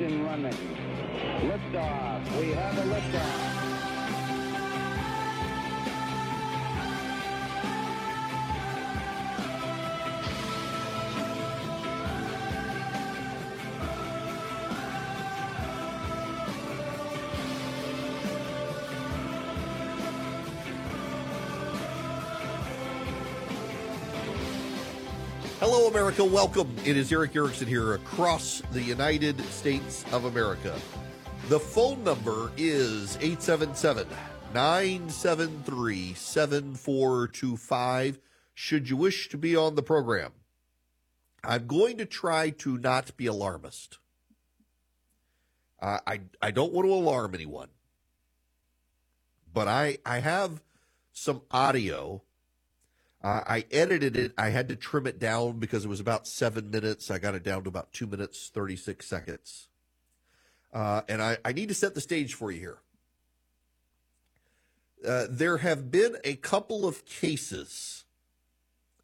Ignition running. Liftoff. We have a liftoff. Hello, America. Welcome. It is Erick Erickson here across the United States of America. The phone number is 877 973 7425. Should you wish to be on the program, I'm going to try to not be alarmist. Uh, I, I don't want to alarm anyone, but I, I have some audio uh, I edited it. I had to trim it down because it was about seven minutes. I got it down to about two minutes, 36 seconds. Uh, and I, I, need to set the stage for you here. Uh, there have been a couple of cases,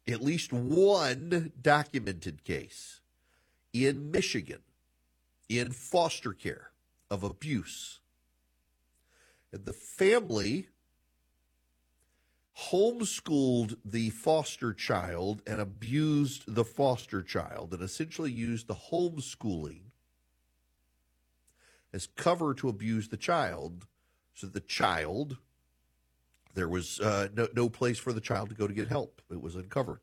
at least one documented case in Michigan in foster care of abuse. And the family homeschooled the foster child and abused the foster child and essentially used the homeschooling as cover to abuse the child. So the child there was uh, no, no place for the child to go to get help. It was uncovered.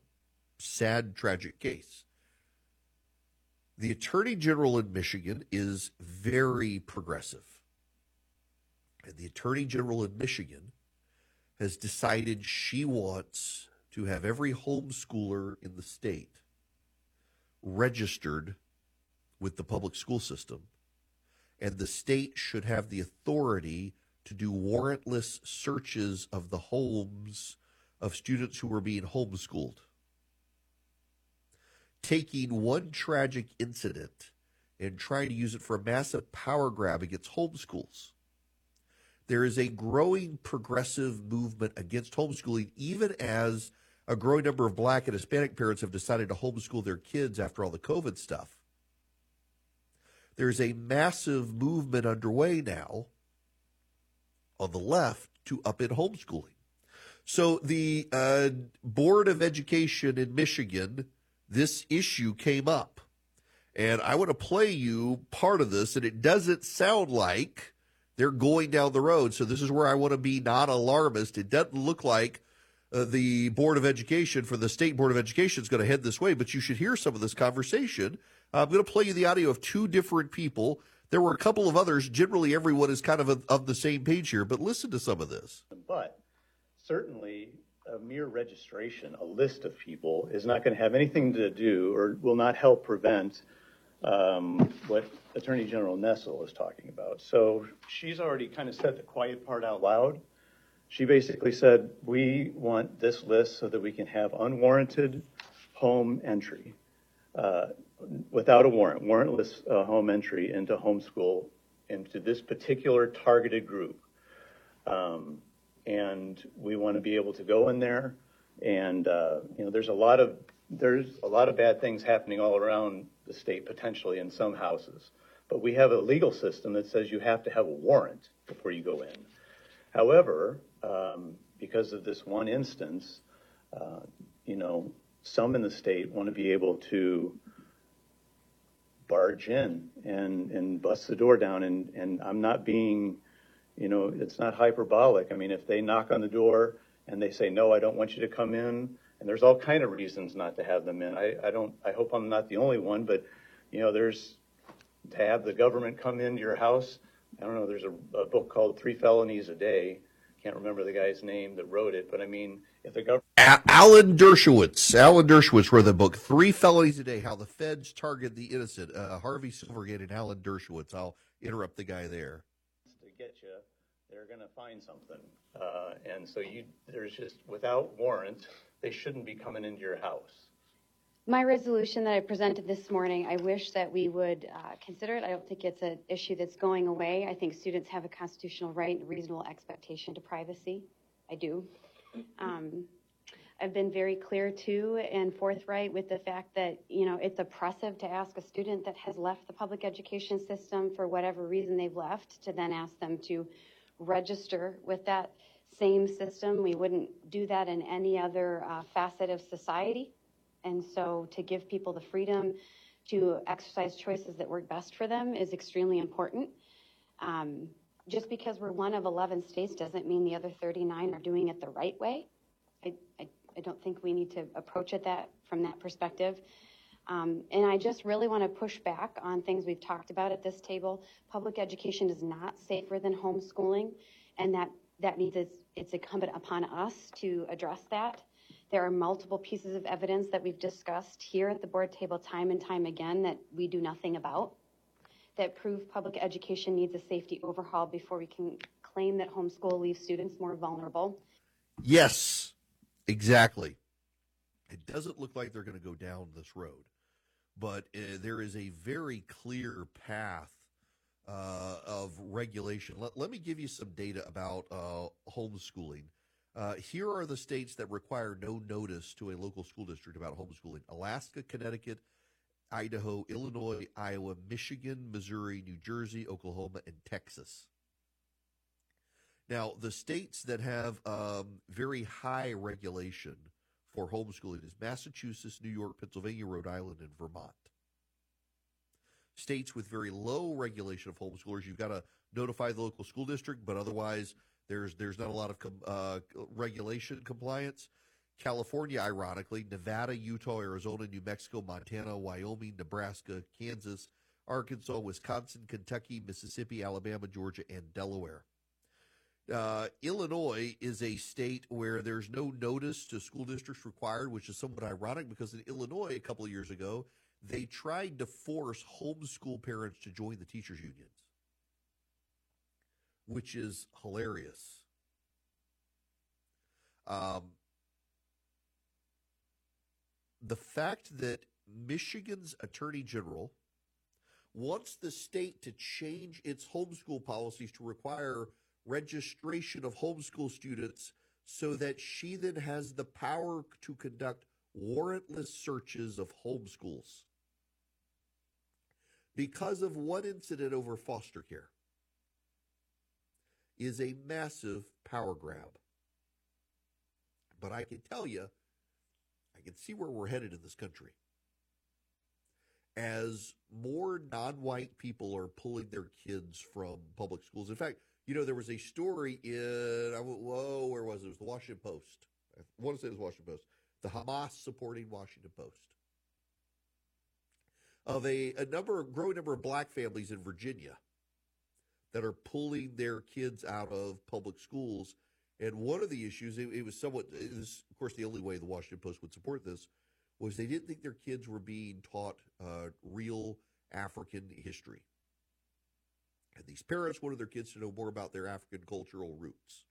Sad tragic case. The attorney general in michigan is very progressive. And the attorney general in michigan has decided she wants to have every homeschooler in the state registered with the public school system. And the state should have the authority to do warrantless searches of the homes of students who are being homeschooled. Taking one tragic incident and trying to use it for a massive power grab against homeschools there is a growing progressive movement against homeschooling, even as a growing number of black and Hispanic parents have decided to homeschool their kids after all the COVID stuff. There's a massive movement underway now on the left to up in homeschooling. So the uh, Board of Education in Michigan, this issue came up. And I want to play you part of this, and it doesn't sound like they're going down the road. So this is where I want to be not alarmist. It doesn't look like uh, the Board of Education for the State Board of Education is going to head this way, but you should hear some of this conversation. I'm going to play you the audio of two different people. There were a couple of others. Generally, everyone is kind of a, of the same page here, but listen to some of this. But certainly, a mere registration, a list of people, is not going to have anything to do or will not help prevent what Attorney General Nessel is talking about. So she's already kind of said the quiet part out loud. She basically said, we want this list so that we can have unwarranted home entry uh, without a warrant, warrantless uh, home entry into homeschool into this particular targeted group. Um, and we want to be able to go in there and, uh, you know, there's a lot of there's a lot of bad things happening all around the state potentially in some houses. But we have a legal system that says you have to have a warrant before you go in. However, um, because of this one instance, uh, you know, some in the state want to be able to barge in and, and bust the door down. And, and I'm not being, you know, it's not hyperbolic. I mean, if they knock on the door and they say, no, I don't want you to come in, and there's all kind of reasons not to have them in. I, I don't. I hope I'm not the only one, but you know, there's to have the government come into your house. I don't know. There's a, a book called Three Felonies a Day. Can't remember the guy's name that wrote it, but I mean, if the government. Alan Dershowitz. Alan Dershowitz wrote the book Three Felonies a Day: How the Feds Target the Innocent. Uh, Harvey Silverglate and Alan Dershowitz. I'll interrupt the guy there. To get you, they're going to find something, uh, and so you there's just without warrant they shouldn't be coming into your house. My resolution that I presented this morning, I wish that we would uh, consider it. I don't think it's an issue that's going away. I think students have a constitutional right and reasonable expectation to privacy. I do. Um, I've been very clear too and forthright with the fact that, you know, it's oppressive to ask a student that has left the public education system for whatever reason they've left to then ask them to register with that same system. We wouldn't do that in any other uh, facet of society. And so to give people the freedom to exercise choices that work best for them is extremely important. Um, just because we're one of 11 states doesn't mean the other 39 are doing it the right way. I, I, I don't think we need to approach it that from that perspective. Um, and I just really want to push back on things we've talked about at this table. Public education is not safer than homeschooling, and that that means it's, it's incumbent upon us to address that. There are multiple pieces of evidence that we've discussed here at the board table time and time again that we do nothing about that prove public education needs a safety overhaul before we can claim that homeschool leaves students more vulnerable. Yes, exactly. It doesn't look like they're going to go down this road, but uh, there is a very clear path uh, of regulation. Let, let, me give you some data about uh, homeschooling. Uh, here are the states that require no notice to a local school district about homeschooling Alaska, Connecticut, Idaho, Illinois, Iowa, Michigan, Missouri, New Jersey, Oklahoma, and Texas. Now, the states that have um, very high regulation for homeschooling is Massachusetts, New York, Pennsylvania, Rhode Island, and Vermont. States with very low regulation of homeschoolers, you've got to notify the local school district, but otherwise there's there's not a lot of com- uh, regulation compliance. California, ironically, Nevada, Utah, Arizona, New Mexico, Montana, Wyoming, Nebraska, Kansas, Arkansas, Wisconsin, Kentucky, Mississippi, Alabama, Georgia, and Delaware. Uh, Illinois is a state where there's no notice to school districts required, which is somewhat ironic because in Illinois a couple of years ago, they tried to force homeschool parents to join the teachers' unions, which is hilarious. Um, the fact that Michigan's attorney general wants the state to change its homeschool policies to require registration of homeschool students so that she then has the power to conduct warrantless searches of homeschools because of one incident over foster care is a massive power grab. But I can tell you, I can see where we're headed in this country. As more non white people are pulling their kids from public schools. In fact, you know, there was a story in, I went, whoa, where was it? It was the Washington Post. I want to say it was Washington Post. The Hamas supporting Washington Post. Of a, a number, a growing number of black families in Virginia that are pulling their kids out of public schools. And one of the issues, it, it was somewhat, it was, of course, the only way the Washington Post would support this was they didn't think their kids were being taught uh, real African history. And these parents wanted their kids to know more about their African cultural roots.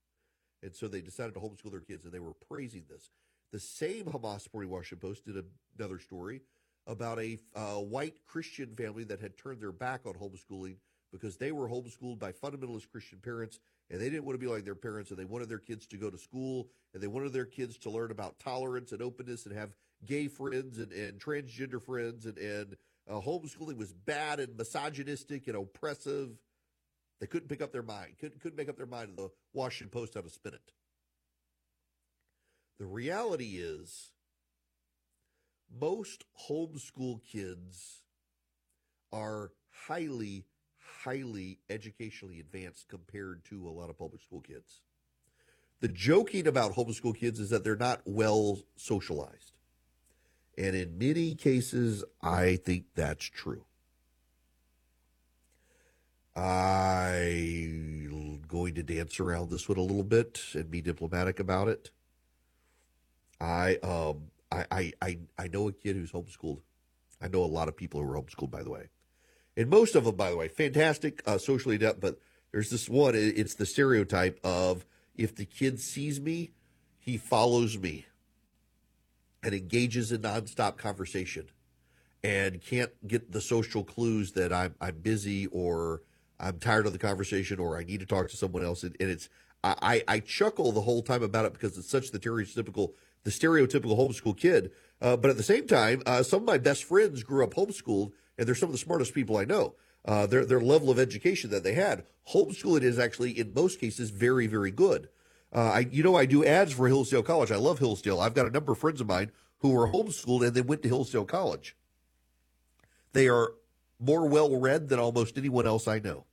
And so they decided to homeschool their kids, and they were praising this. The same Hamas supporting Washington Post did another story about a uh, white Christian family that had turned their back on homeschooling because they were homeschooled by fundamentalist Christian parents and they didn't want to be like their parents and they wanted their kids to go to school and they wanted their kids to learn about tolerance and openness and have gay friends and, and transgender friends and, and uh, homeschooling was bad and misogynistic and oppressive they couldn't pick up their mind, couldn't, couldn't make up their mind, and the Washington Post how to spin it. The reality is, most homeschool kids are highly, highly educationally advanced compared to a lot of public school kids. The joking about homeschool kids is that they're not well socialized. And in many cases, I think that's true. I'm going to dance around this one a little bit and be diplomatic about it. I um I I I know a kid who's homeschooled. I know a lot of people who are homeschooled, by the way, and most of them, by the way, fantastic, uh, socially adept. But there's this one. It's the stereotype of if the kid sees me, he follows me and engages in nonstop conversation, and can't get the social clues that I'm I'm busy or I'm tired of the conversation or I need to talk to someone else. And, and it's, I, I chuckle the whole time about it because it's such the stereotypical the stereotypical homeschool kid. Uh, but at the same time, uh, some of my best friends grew up homeschooled, and they're some of the smartest people I know. Uh, their their level of education that they had, homeschooling is actually in most cases very very good. Uh, I you know I do ads for Hillsdale College. I love Hillsdale. I've got a number of friends of mine who were homeschooled and they went to Hillsdale College. They are more well read than almost anyone else I know.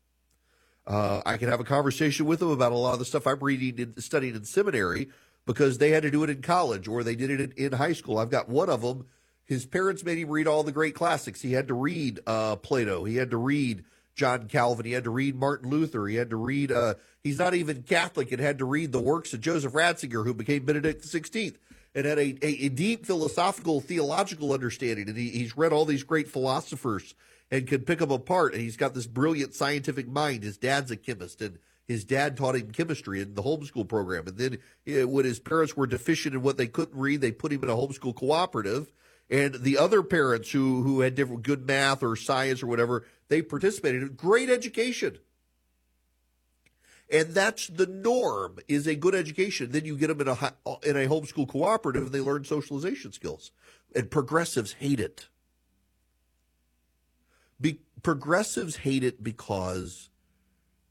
Uh, I can have a conversation with them about a lot of the stuff I'm reading and studying in seminary because they had to do it in college or they did it in, high school. I've got one of them. His parents made him read all the great classics. He had to read uh, Plato. He had to read John Calvin. He had to read Martin Luther. He had to read. Uh, he's not even Catholic and had to read the works of Joseph Ratzinger, who became Benedict XVI, and had a, a, a deep philosophical, theological understanding. And he, he's read all these great philosophers and can pick them apart. And he's got this brilliant scientific mind. His dad's a chemist, and his dad taught him chemistry in the homeschool program. And then eh, when his parents were deficient in what they couldn't read, they put him in a homeschool cooperative. And the other parents who who had different good math or science or whatever, they participated in great education. And that's the norm is a good education. Then you get them in a in a homeschool cooperative and they learn socialization skills. And progressives hate it. Be, progressives hate it because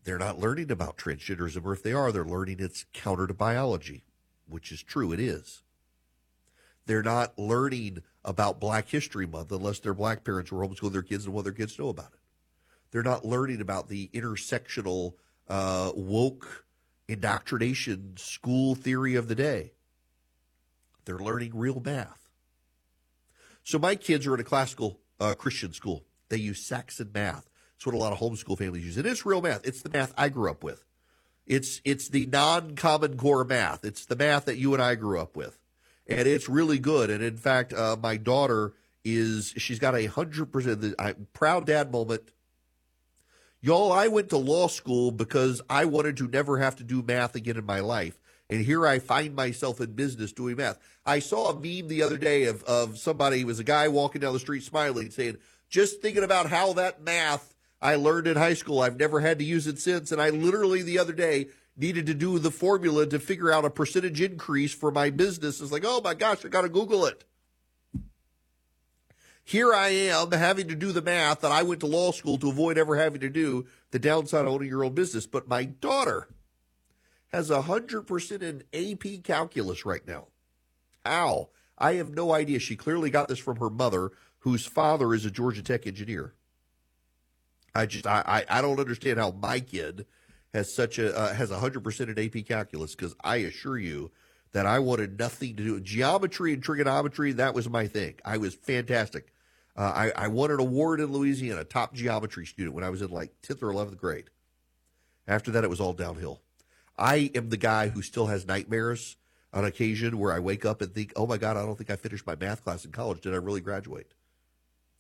they're not learning about transgenderism, or if they are, they're learning it's counter to biology, which is true, it is. They're not learning about Black History Month unless their black parents were homeschooling their kids and what their kids know about it. They're not learning about the intersectional uh, woke indoctrination school theory of the day. They're learning real math. So my kids are in a classical uh, Christian school. They use Saxon math. It's what a lot of homeschool families use. And it's real math. It's the math I grew up with. It's it's the non-common core math. It's the math that you and I grew up with, and it's really good. And in fact, uh, my daughter is she's got a hundred percent. Proud dad moment. Y'all, I went to law school because I wanted to never have to do math again in my life. And here I find myself in business doing math. I saw a meme the other day of, of somebody, it was a guy walking down the street smiling, saying, just thinking about how that math I learned in high school, I've never had to use it since. And I literally the other day needed to do the formula to figure out a percentage increase for my business. It's like, oh my gosh, I got to Google it. Here I am having to do the math that I went to law school to avoid ever having to do the downside of owning your own business. But my daughter has 100% in AP calculus right now. How? I have no idea. She clearly got this from her mother, whose father is a Georgia Tech engineer. I just I I, don't understand how my kid has such a uh, has hundred percent in AP calculus because I assure you that I wanted nothing to do with geometry and trigonometry. That was my thing. I was fantastic. Uh, I, I won an award in Louisiana, top geometry student when I was in like tenth or eleventh grade. After that, it was all downhill. I am the guy who still has nightmares on occasion where I wake up and think, "Oh my God, I don't think I finished my math class in college. Did I really graduate?"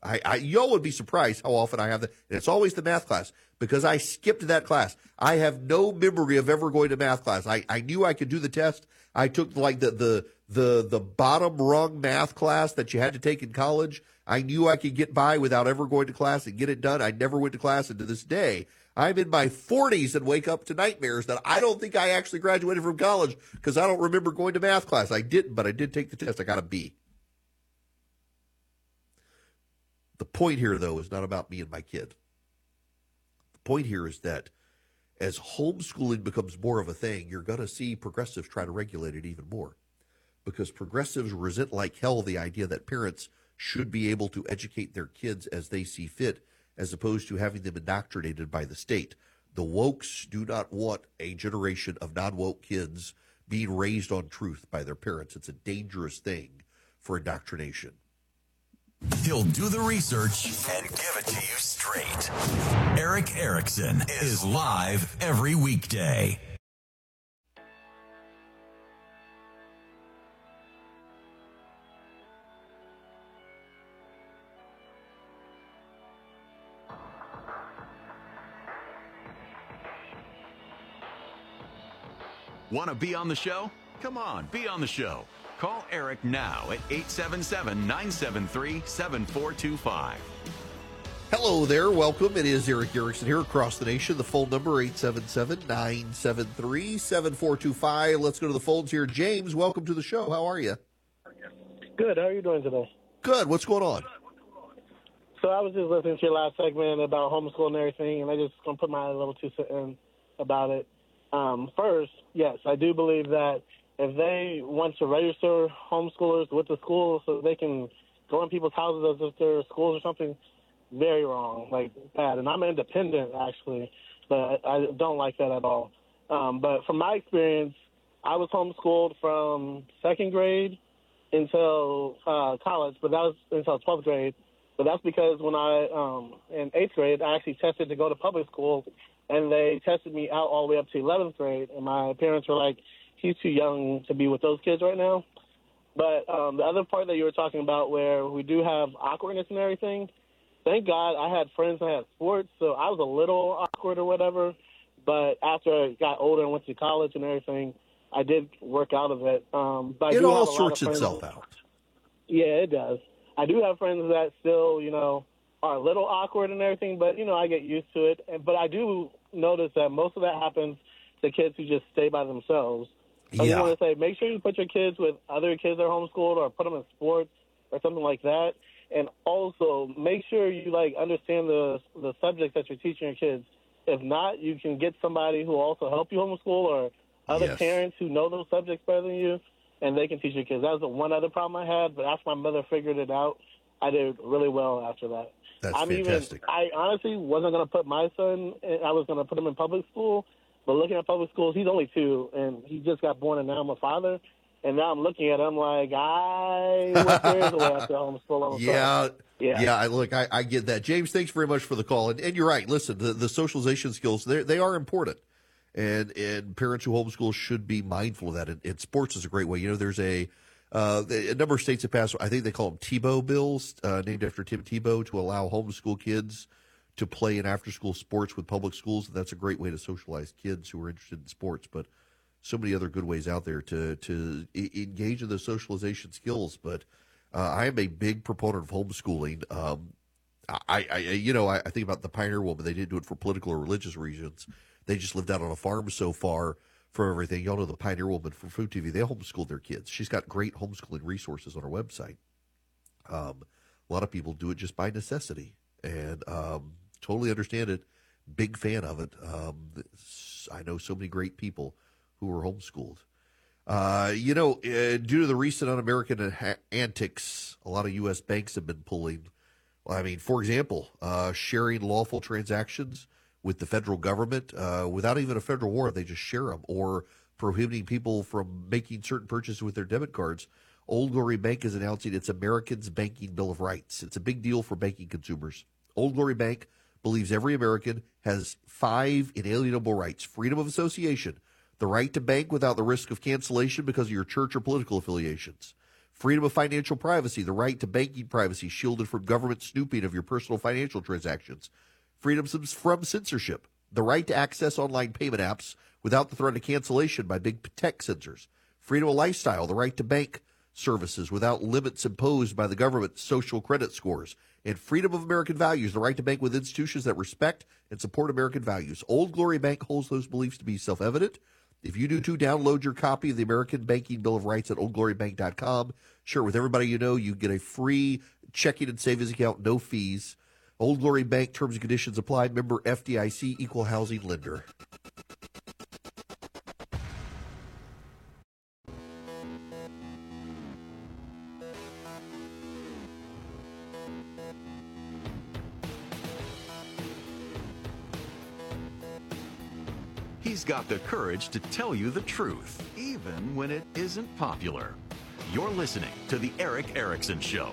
I, I y'all would be surprised how often I have that. It's always the math class because I skipped that class. I have no memory of ever going to math class. I, I knew I could do the test. I took like the, the, the, the bottom rung math class that you had to take in college. I knew I could get by without ever going to class and get it done. I never went to class. And to this day, I'm in my 40s and wake up to nightmares that I don't think I actually graduated from college because I don't remember going to math class. I didn't, but I did take the test. I got a B. The point here, though, is not about me and my kid. The point here is that as homeschooling becomes more of a thing, you're going to see progressives try to regulate it even more because progressives resent like hell the idea that parents should be able to educate their kids as they see fit as opposed to having them indoctrinated by the state. The wokes do not want a generation of non woke kids being raised on truth by their parents. It's a dangerous thing for indoctrination. He'll do the research and give it to you straight. Erick Erickson is live every weekday. Want to be on the show? Come on, be on the show. Call Erick now at 877 973 7425. Hello there. Welcome. It is Erick Erickson here across the nation. The phone number 877-973-7425. Let's go to the phones here. James, welcome to the show. How are you? Good. How are you doing today? Good. What's going on? So I was just listening to your last segment about homeschool and everything, and I just gonna put my little two cents in about it. Um, first, yes, I do believe that if they want to register homeschoolers with the school so they can go in people's houses as if they're schools or something, very wrong, like bad. And I'm independent actually, but I don't like that at all. Um, but from my experience, I was homeschooled from second grade until uh, college, but that was until 12th grade. But that's because when I, um, in eighth grade, I actually tested to go to public school, and they tested me out all the way up to 11th grade. And my parents were like, he's too young to be with those kids right now. But um, the other part that you were talking about, where we do have awkwardness and everything, thank God I had friends that had sports, so I was a little awkward or whatever. But after I got older and went to college and everything, I did work out of it. Um, but It all a lot of sorts itself out. Yeah, it does. I do have friends that still, you know, are a little awkward and everything, but you know, I get used to it. And but I do notice that most of that happens to kids who just stay by themselves. I Yeah. want to say, make sure you put your kids with other kids that are homeschooled, or put them in sports or something like that. And also make sure you like understand the the subjects that you're teaching your kids. If not, you can get somebody who will also help you homeschool or other Yes. parents who know those subjects better than you, and they can teach your kids. That was the one other problem I had, but after my mother figured it out, I did really well after that. That's I'm fantastic. even. I honestly wasn't going to put my son. In, I was going to put him in public school, but looking at public schools, he's only two, and he just got born, and now I'm a father. And now I'm looking at him like I went years away after homeschool. I'm Yeah, Yeah. yeah. I, look, I, I get that, James. Thanks very much for the call, and, and you're right. Listen, the, the socialization skills they they are important, and and parents who homeschool should be mindful of that. And, and sports is a great way. You know, there's a uh, a number of states have passed. I think they call them Tebow bills, uh, named after Tim Tebow, to allow homeschool kids to play in after school sports with public schools. That's a great way to socialize kids who are interested in sports. But so many other good ways out there to to engage in those socialization skills. But uh, I am a big proponent of homeschooling. Um, I, I, you know, I, I think about the Pioneer Woman. They didn't do it for political or religious reasons. They just lived out on a farm so far from everything. Y'all know the Pioneer Woman from Food TV. They homeschooled their kids. She's got great homeschooling resources on her website. Um, a lot of people do it just by necessity, and um, totally understand it. Big fan of it. Um, I know so many great people who are homeschooled. Uh, you know, uh, due to the recent un-American antics, a lot of U.S. banks have been pulling. I mean, for example, uh, sharing lawful transactions with the federal government uh, without even a federal warrant. They just share them, or prohibiting people from making certain purchases with their debit cards. Old Glory Bank is announcing its Americans Banking Bill of Rights. It's a big deal for banking consumers. Old Glory Bank believes every American has five inalienable rights freedom of association, the right to bank without the risk of cancellation because of your church or political affiliations, freedom of financial privacy, the right to banking privacy shielded from government snooping of your personal financial transactions, freedom from censorship, the right to access online payment apps without the threat of cancellation by big tech censors, freedom of lifestyle, the right to bank services without limits imposed by the government's social credit scores, and freedom of American values, the right to bank with institutions that respect and support American values. Old Glory Bank holds those beliefs to be self evident. If you do too, download your copy of the American Banking Bill of Rights at oldglorybank.com. Share it with everybody you know. You get a free checking and savings account, no fees. Old Glory Bank terms and conditions apply. Member FDIC, equal housing lender. Got the courage to tell you the truth, even when it isn't popular. You're listening to The Erick Erickson Show.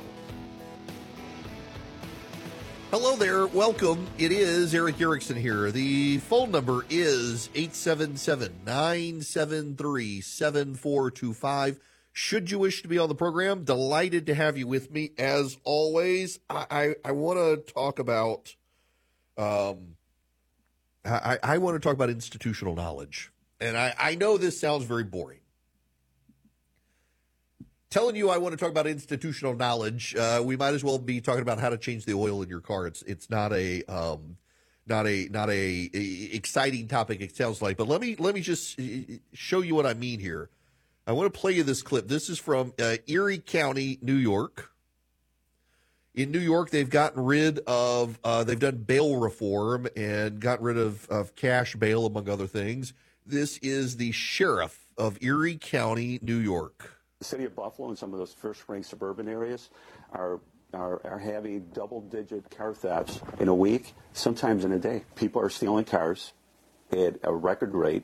Hello there. Welcome. It is Erick Erickson here. The phone number is 877 973 7425. Should you wish to be on the program, delighted to have you with me as always. I, I, I want to talk about um, I, I want to talk about institutional knowledge. And I, I know this sounds very boring. Telling you I want to talk about institutional knowledge, uh, we might as well be talking about how to change the oil in your car. It's it's not a um, not a not a, a exciting topic. It sounds like, but let me let me just uh, show you what I mean here. I want to play you this clip. This is from uh, Erie County, New York. In New York, they've gotten rid of, uh, they've done bail reform and got rid of, of cash bail, among other things. This is the sheriff of Erie County, New York. The city of Buffalo and some of those first-ring suburban areas are, are, are having double-digit car thefts in a week, sometimes in a day. People are stealing cars at a record rate.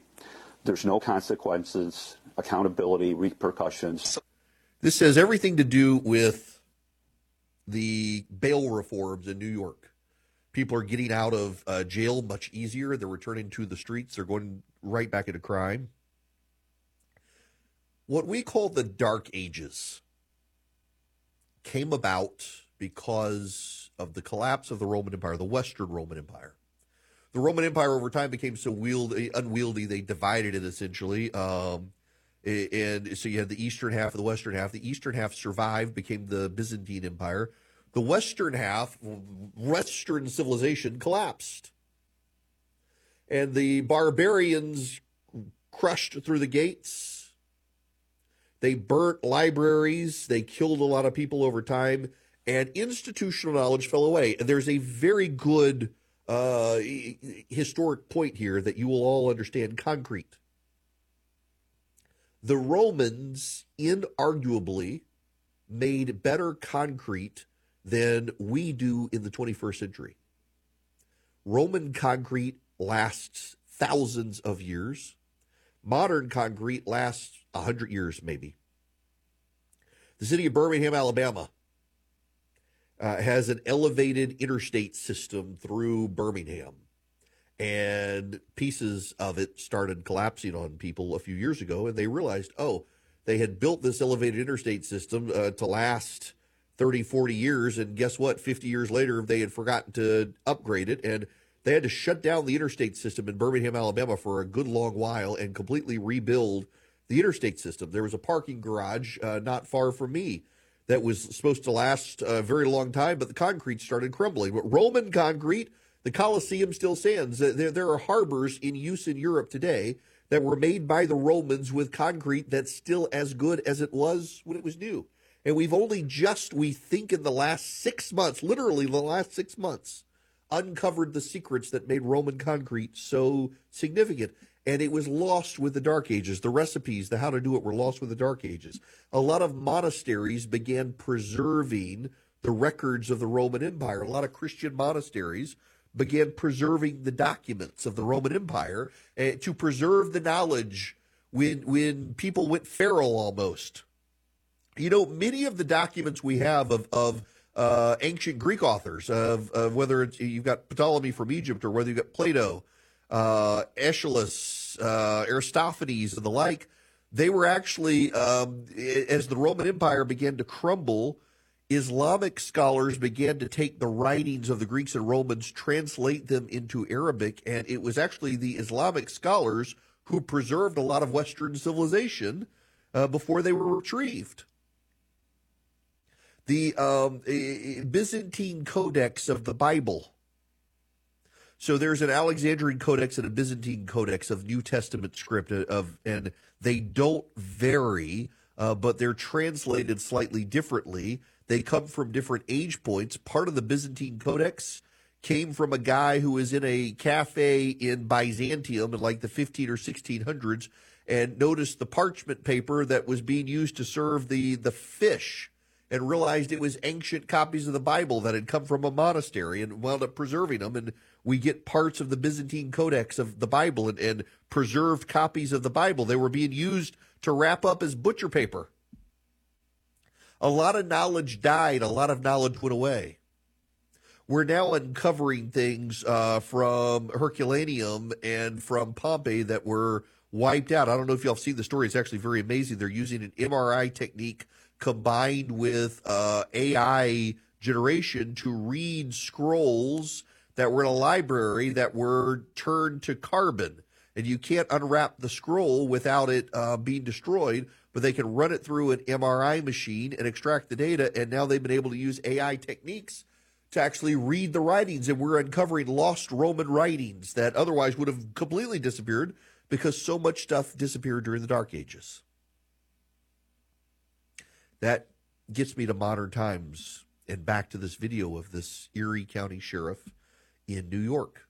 There's no consequences, accountability, repercussions. This has everything to do with the bail reforms in New York. People are getting out of uh, jail much easier. They're returning to the streets. They're going right back into crime. What we call the Dark Ages came about because of the collapse of the Roman Empire, the Western Roman Empire. The Roman Empire over time became so wieldy, unwieldy, they divided it essentially. Um, and so you had the eastern half of the western half. The eastern half survived, became the Byzantine Empire. The western half, Western civilization, collapsed. And the barbarians crushed through the gates. They burnt libraries. They killed a lot of people over time. And institutional knowledge fell away. And there's a very good uh, historic point here that you will all understand concrete the Romans inarguably made better concrete than we do in the 21st century. Roman concrete lasts thousands of years. Modern concrete lasts 100 years, maybe. The city of Birmingham, Alabama, uh, has an elevated interstate system through Birmingham and pieces of it started collapsing on people a few years ago and they realized oh they had built this elevated interstate system uh, to last 30 40 years and guess what? 50 years later they had forgotten to upgrade it and they had to shut down the interstate system in birmingham alabama for a good long while and completely rebuild the interstate system. There was a parking garage uh, not far from me that was supposed to last a very long time but the concrete started crumbling. But roman concrete the Colosseum still stands. There, there are harbors in use in Europe today that were made by the Romans with concrete that's still as good as it was when it was new. And we've only just, we think, in the last six months, literally the last six months, uncovered the secrets that made Roman concrete so significant. And it was lost with the Dark Ages. The recipes, the how to do it, were lost with the Dark Ages. A lot of monasteries began preserving the records of the Roman Empire. A lot of Christian monasteries began preserving the documents of the Roman Empire uh, to preserve the knowledge when when people went feral almost. You know, many of the documents we have of of uh, ancient Greek authors, of, of whether you've got Ptolemy from Egypt or whether you've got Plato, uh, Aeschylus, uh, Aristophanes, and the like, they were actually, um, as the Roman Empire began to crumble, Islamic scholars began to take the writings of the Greeks and Romans, translate them into Arabic, and it was actually the Islamic scholars who preserved a lot of Western civilization uh, before they were retrieved. The um, Byzantine Codex of the Bible. So there's an Alexandrian Codex and a Byzantine Codex of New Testament script of, and they don't vary, uh, but they're translated slightly differently. They come from different age points. Part of the Byzantine Codex came from a guy who was in a cafe in Byzantium in like the 15 or 1600s and noticed the parchment paper that was being used to serve the, the fish and realized it was ancient copies of the Bible that had come from a monastery and wound up preserving them. And we get parts of the Byzantine Codex of the Bible and, and preserved copies of the Bible. They were being used to wrap up as butcher paper a lot of knowledge died, a lot of knowledge went away. We're now uncovering things uh, from Herculaneum and from Pompeii that were wiped out. I don't know if y'all have seen the story. It's actually very amazing. They're using an MRI technique combined with uh, AI generation to read scrolls that were in a library that were turned to carbon. And you can't unwrap the scroll without it uh, being destroyed but they can run it through an MRI machine and extract the data. And now they've been able to use AI techniques to actually read the writings. And we're uncovering lost Roman writings that otherwise would have completely disappeared because so much stuff disappeared during the Dark Ages. That gets me to modern times and back to this video of this Erie County sheriff in New York.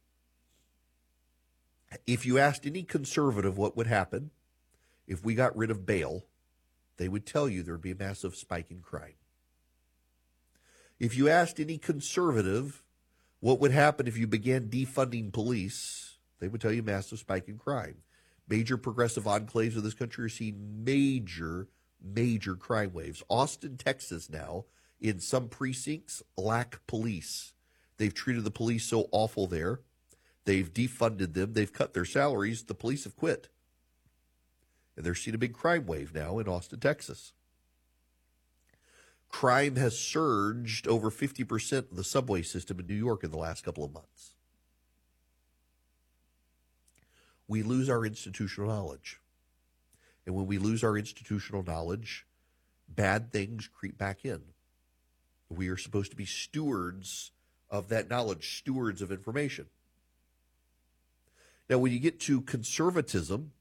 If you asked any conservative what would happen if we got rid of bail, they would tell you there would be a massive spike in crime. If you asked any conservative what would happen if you began defunding police, they would tell you massive spike in crime. Major progressive enclaves of this country are seeing major, major crime waves. Austin, Texas now, in some precincts, lack police. They've treated the police so awful there. They've defunded them. They've cut their salaries. The police have quit. And they're seeing a big crime wave now in Austin, Texas. Crime has surged over 50% of the subway system in New York in the last couple of months. We lose our institutional knowledge. And when we lose our institutional knowledge, bad things creep back in. We are supposed to be stewards of that knowledge, stewards of information. Now, when you get to conservatism,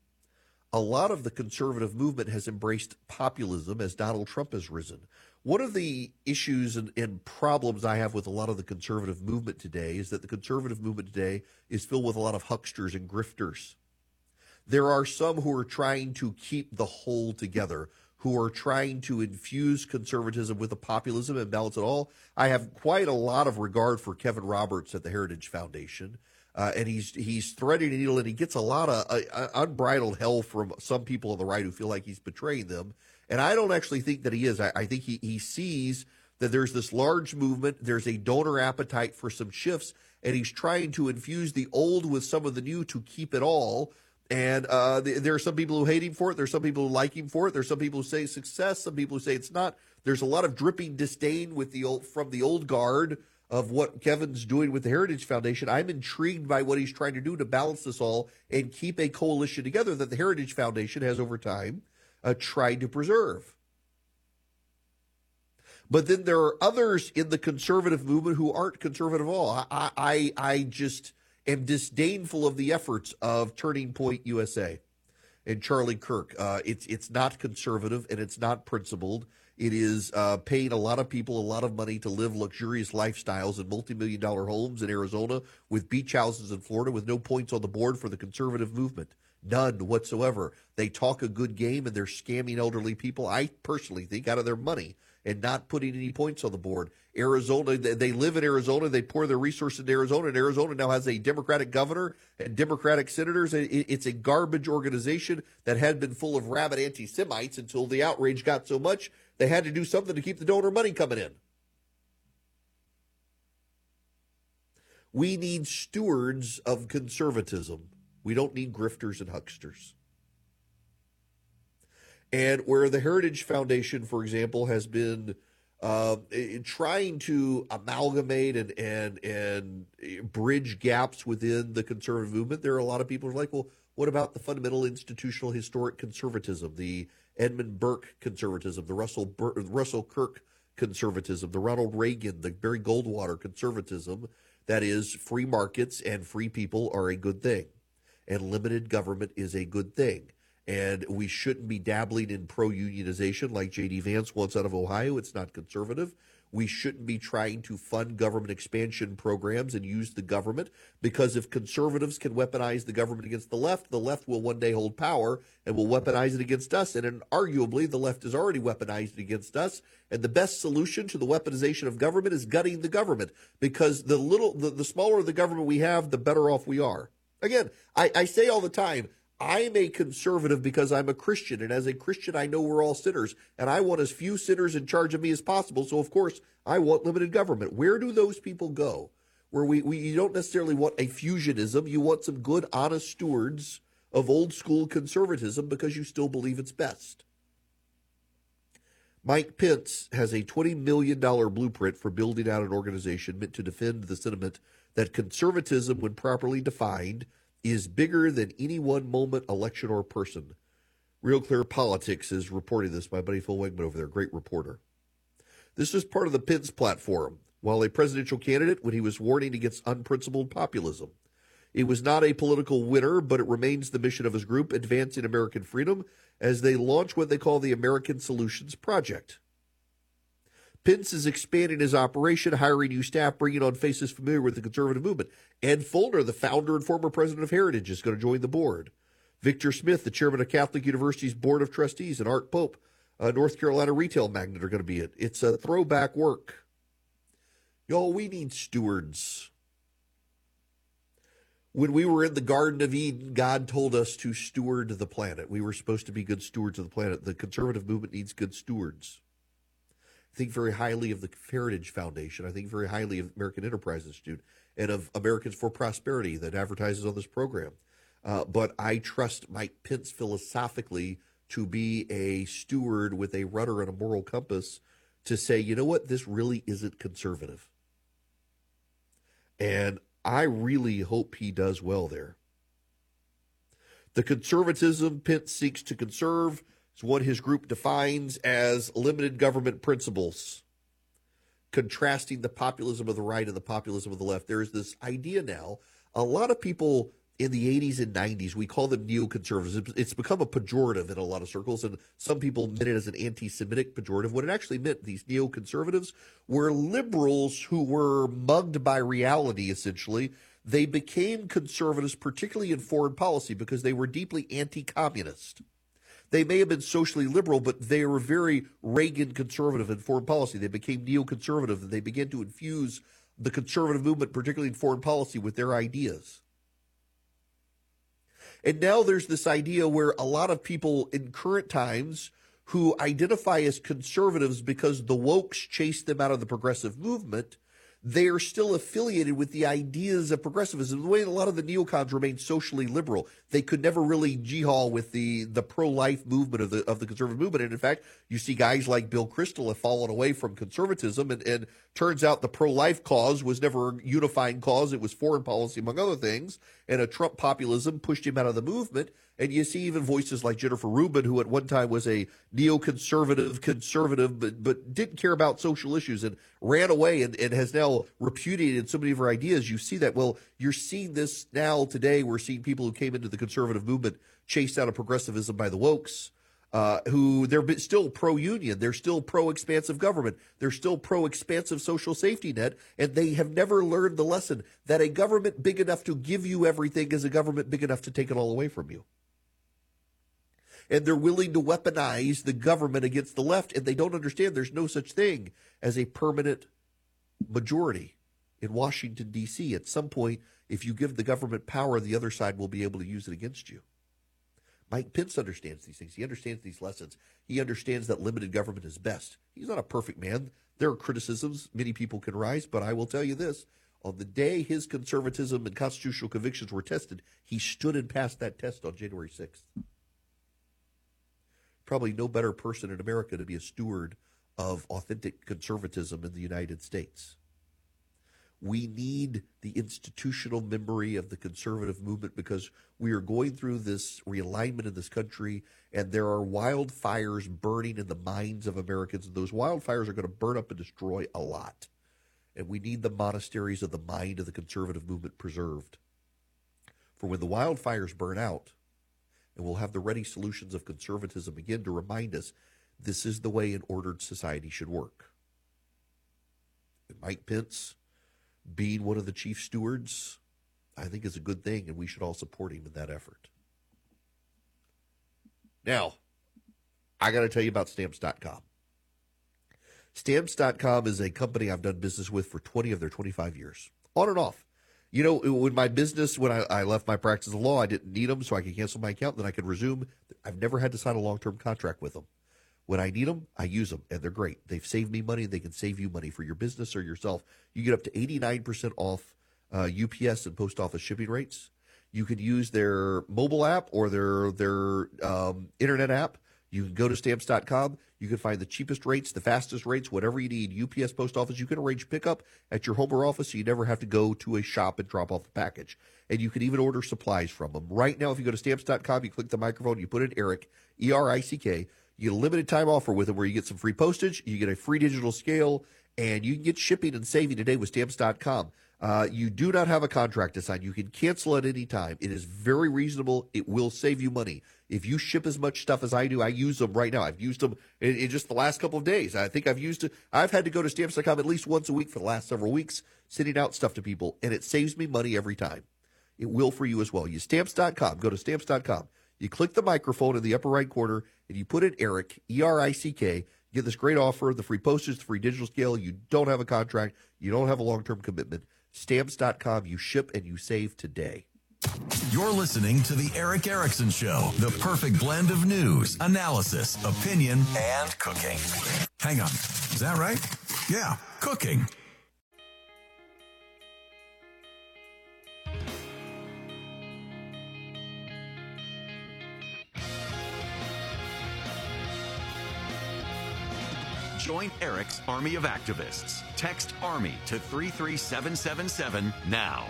a lot of the conservative movement has embraced populism as Donald Trump has risen. One of the issues and, and, problems I have with a lot of the conservative movement today is that the conservative movement today is filled with a lot of hucksters and grifters. There are some who are trying to keep the whole together, who are trying to infuse conservatism with a populism and balance it all. I have quite a lot of regard for Kevin Roberts at the Heritage Foundation. Uh, and he's he's threading a needle, and he gets a lot of uh, uh, unbridled hell from some people on the right who feel like he's betraying them. And I don't actually think that he is. I, I think he he sees that there's this large movement, there's a donor appetite for some shifts, and he's trying to infuse the old with some of the new to keep it all. And uh, there are some people who hate him for it. There's some people who like him for it. There's some people who say success. Some people who say it's not. There's a lot of dripping disdain with the old, from the old guard of what Kevin's doing with the Heritage Foundation. I'm intrigued by what he's trying to do to balance this all and keep a coalition together that the Heritage Foundation has over time uh, tried to preserve. But then there are others in the conservative movement who aren't conservative at all. I, I, I just am disdainful of the efforts of Turning Point USA and Charlie Kirk. Uh, it's it's not conservative and it's not principled. It is uh, paying a lot of people a lot of money to live luxurious lifestyles in multi-million dollar homes in Arizona with beach houses in Florida with no points on the board for the conservative movement. None whatsoever. They talk a good game and they're scamming elderly people, I personally think, out of their money and not putting any points on the board. Arizona, they live in Arizona. They pour their resources into Arizona, and Arizona now has a Democratic governor and Democratic senators. It's a garbage organization that had been full of rabid anti Semites until the outrage got so much they had to do something to keep the donor money coming in. We need stewards of conservatism. We don't need grifters and hucksters. And where the Heritage Foundation, for example, has been uh, trying to amalgamate and, and and bridge gaps within the conservative movement, there are a lot of people who are like, well, what about the fundamental institutional historic conservatism, the Edmund Burke conservatism, the Russell Bur- Russell Kirk conservatism, the Ronald Reagan, the Barry Goldwater conservatism? That is, free markets and free people are a good thing, and limited government is a good thing and we shouldn't be dabbling in pro unionization like J.D. Vance wants out of Ohio. It's not conservative. We shouldn't be trying to fund government expansion programs and use the government because if conservatives can weaponize the government against the left, the left will one day hold power and will weaponize it against us. And arguably, the left has already weaponized it against us. And the best solution to the weaponization of government is gutting the government because the little, the, the smaller the government we have, the better off we are. Again, I, I say all the time, I'm a conservative because I'm a Christian. And as a Christian, I know we're all sinners. And I want as few sinners in charge of me as possible. So, of course, I want limited government. Where do those people go? Where we, we you don't necessarily want a fusionism. You want some good, honest stewards of old school conservatism because you still believe it's best. Mike Pence has a $20 million blueprint for building out an organization meant to defend the sentiment that conservatism, when properly defined, is bigger than any one moment, election, or person. Real Clear Politics is reporting this. My buddy Phil Wegmann over there, great reporter. This is part of the Pence platform. While a presidential candidate, when he was warning against unprincipled populism, it was not a political winner, but it remains the mission of his group, advancing American freedom, as they launch what they call the American Solutions Project. Pence is expanding his operation, hiring new staff, bringing on faces familiar with the conservative movement. Ed Feulner, the founder and former president of Heritage, is going to join the board. Victor Smith, the chairman of Catholic University's Board of Trustees, and Art Pope, a North Carolina retail magnate, are going to be it. It's a throwback work. Y'all, we need stewards. When we were in the Garden of Eden, God told us to steward the planet. We were supposed to be good stewards of the planet. The conservative movement needs good stewards. Think very highly of the Heritage Foundation. I think very highly of American Enterprise Institute and of Americans for Prosperity that advertises on this program. Uh, but I trust Mike Pence philosophically to be a steward with a rudder and a moral compass to say, you know what, this really isn't conservative. And I really hope he does well there. The conservatism Pence seeks to conserve is what his group defines as limited government principles, contrasting the populism of the right and the populism of the left. There is this idea now. A lot of people in the 80s and 90s, we call them neoconservatives. It's become a pejorative in a lot of circles, and some people meant it as an anti Semitic pejorative. What it actually meant, these neoconservatives, were liberals who were mugged by reality, essentially. They became conservatives, particularly in foreign policy, because they were deeply anti communist. They may have been socially liberal, but they were very Reagan conservative in foreign policy. They became neoconservative, and they began to infuse the conservative movement, particularly in foreign policy, with their ideas. And now there's this idea where a lot of people in current times who identify as conservatives because the wokes chased them out of the progressive movement they are still affiliated with the ideas of progressivism. The way a lot of the neocons remain socially liberal, they could never really jihad with the the pro life movement of the of the conservative movement. And in fact, you see guys like Bill Kristol have fallen away from conservatism, and, and turns out the pro life cause was never a unifying cause; it was foreign policy, among other things. And a Trump populism pushed him out of the movement. And you see even voices like Jennifer Rubin, who at one time was a neoconservative conservative, but, but didn't care about social issues and ran away and, and has now repudiated so many of her ideas. You see that. Well, you're seeing this now today. We're seeing people who came into the conservative movement chased out of progressivism by the wokes. Uh, who they're still pro union, they're still pro expansive government, they're still pro expansive social safety net, and they have never learned the lesson that a government big enough to give you everything is a government big enough to take it all away from you and they're willing to weaponize the government against the left, and they don't understand there's no such thing as a permanent majority in Washington, D.C. At some point, if you give the government power, the other side will be able to use it against you. Mike Pence understands these things. He understands these lessons. He understands that limited government is best. He's not a perfect man. There are criticisms many people can rise, but I will tell you this. On the day his conservatism and constitutional convictions were tested, he stood and passed that test on January 6th probably no better person in America to be a steward of authentic conservatism in the United States. We need the institutional memory of the conservative movement because we are going through this realignment in this country, and there are wildfires burning in the minds of Americans. And those wildfires are going to burn up and destroy a lot. And we need the monasteries of the mind of the conservative movement preserved. For when the wildfires burn out, and we'll have the ready solutions of conservatism again to remind us this is the way an ordered society should work. And Mike Pence being one of the chief stewards, I think is a good thing, and we should all support him in that effort. Now, I got to tell you about stamps.com. Stamps.com is a company I've done business with for 20 of their 25 years, on and off. You know, when my business, when I, I left my practice of law, I didn't need them, so I could cancel my account, then I could resume. I've never had to sign a long term contract with them. When I need them, I use them, and they're great. They've saved me money. They can save you money for your business or yourself. You get up to 89% off uh, UPS and post office shipping rates. You could use their mobile app or their their um, internet app. You can go to stamps.com. You can find the cheapest rates, the fastest rates, whatever you need. UPS post office, you can arrange pickup at your home or office so you never have to go to a shop and drop off the package. And you can even order supplies from them. Right now, if you go to stamps.com, you click the microphone, you put in Erick, E R I C K, you get a limited time offer with them where you get some free postage, you get a free digital scale, And you can get shipping and saving today with stamps.com. Uh, you do not have a contract to sign. You can cancel at any time. It is very reasonable. It will save you money. If you ship as much stuff as I do, I use them right now. I've used them in, in just the last couple of days. I think I've used it. I've had to go to stamps.com at least once a week for the last several weeks, sending out stuff to people, and it saves me money every time. It will for you as well. Use stamps.com. Go to stamps.com. You click the microphone in the upper right corner and you put in Erick, E R I C K. You get this great offer the free postage, the free digital scale. You don't have a contract, you don't have a long term commitment. Stamps.com. You ship and you save today. You're listening to The Erick Erickson Show, the perfect blend of news, analysis, opinion, and cooking. Hang on. Is that right? Yeah, cooking. Join Erick's Army of Activists. Text ARMY to 33777 now.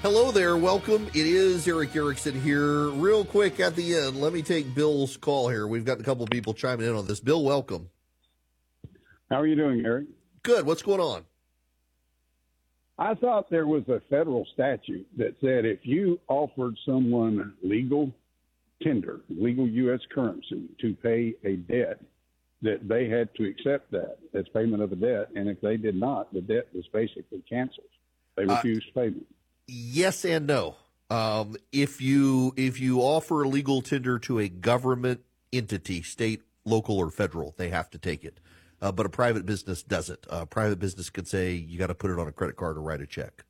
Hello there. Welcome. It is Erick Erickson here. Real quick at the end, let me take Bill's call here. We've got a couple of people chiming in on this. Bill, welcome. How are you doing, Erick? Good. What's going on? I thought there was a federal statute that said if you offered someone legal tender, legal U.S. currency to pay a debt, that they had to accept that as payment of a debt. And if they did not, the debt was basically canceled. They Uh, refused payment. Yes and no. Um, if you if you offer a legal tender to a government entity, state, local, or federal, they have to take it. Uh, but a private business doesn't. A private business could say you got to put it on a credit card or write a check.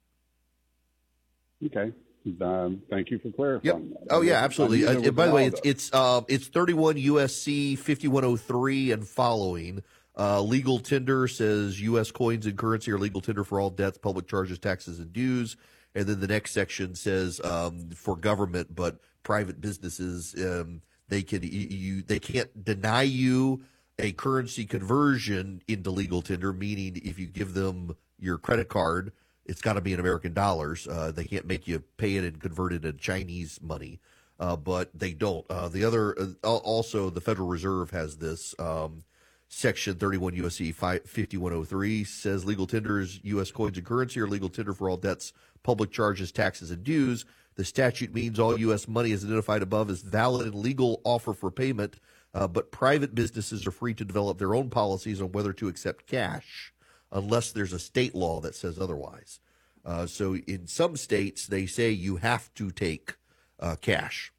Okay. Um, thank you for clarifying Yep. that. Oh yeah, absolutely. Uh, by the way, it's it's uh, it's 31 USC 5103 and following. Uh, legal tender says U.S. coins and currency are legal tender for all debts, public charges, taxes, and dues. And then the next section says um, for government, but private businesses um, they can you they can't deny you a currency conversion into legal tender. Meaning, if you give them your credit card, it's got to be in American dollars. Uh, they can't make you pay it and convert it into Chinese money, uh, but they don't. Uh, the other, uh, also, the Federal Reserve has this. Um, Section 31 USC 5103 says legal tenders, U.S. coins and currency, are legal tender for all debts, public charges, taxes, and dues. The statute means all U.S. money is identified above as valid and legal offer for payment, uh, but private businesses are free to develop their own policies on whether to accept cash unless there's a state law that says otherwise. Uh, so in some states, they say you have to take uh, cash.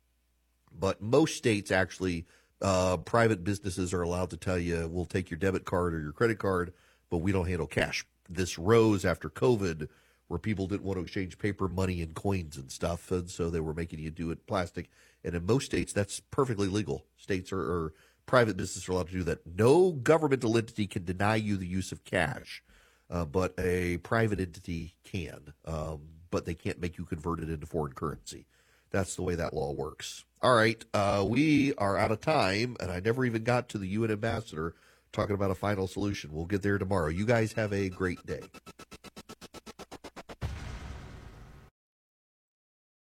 But most states actually uh, private businesses are allowed to tell you we'll take your debit card or your credit card but we don't handle cash. This rose after covid where people didn't want to exchange paper money and coins and stuff and so they were making you do it plastic. And in most states that's perfectly legal. States are or private businesses are allowed to do that no governmental entity can deny you the use of cash uh, but a private entity can um, but they can't make you convert it into foreign currency that's the way that law works. All right, uh, we are out of time, and I never even got to the UN ambassador talking about a final solution. We'll get there tomorrow. You guys have a great day.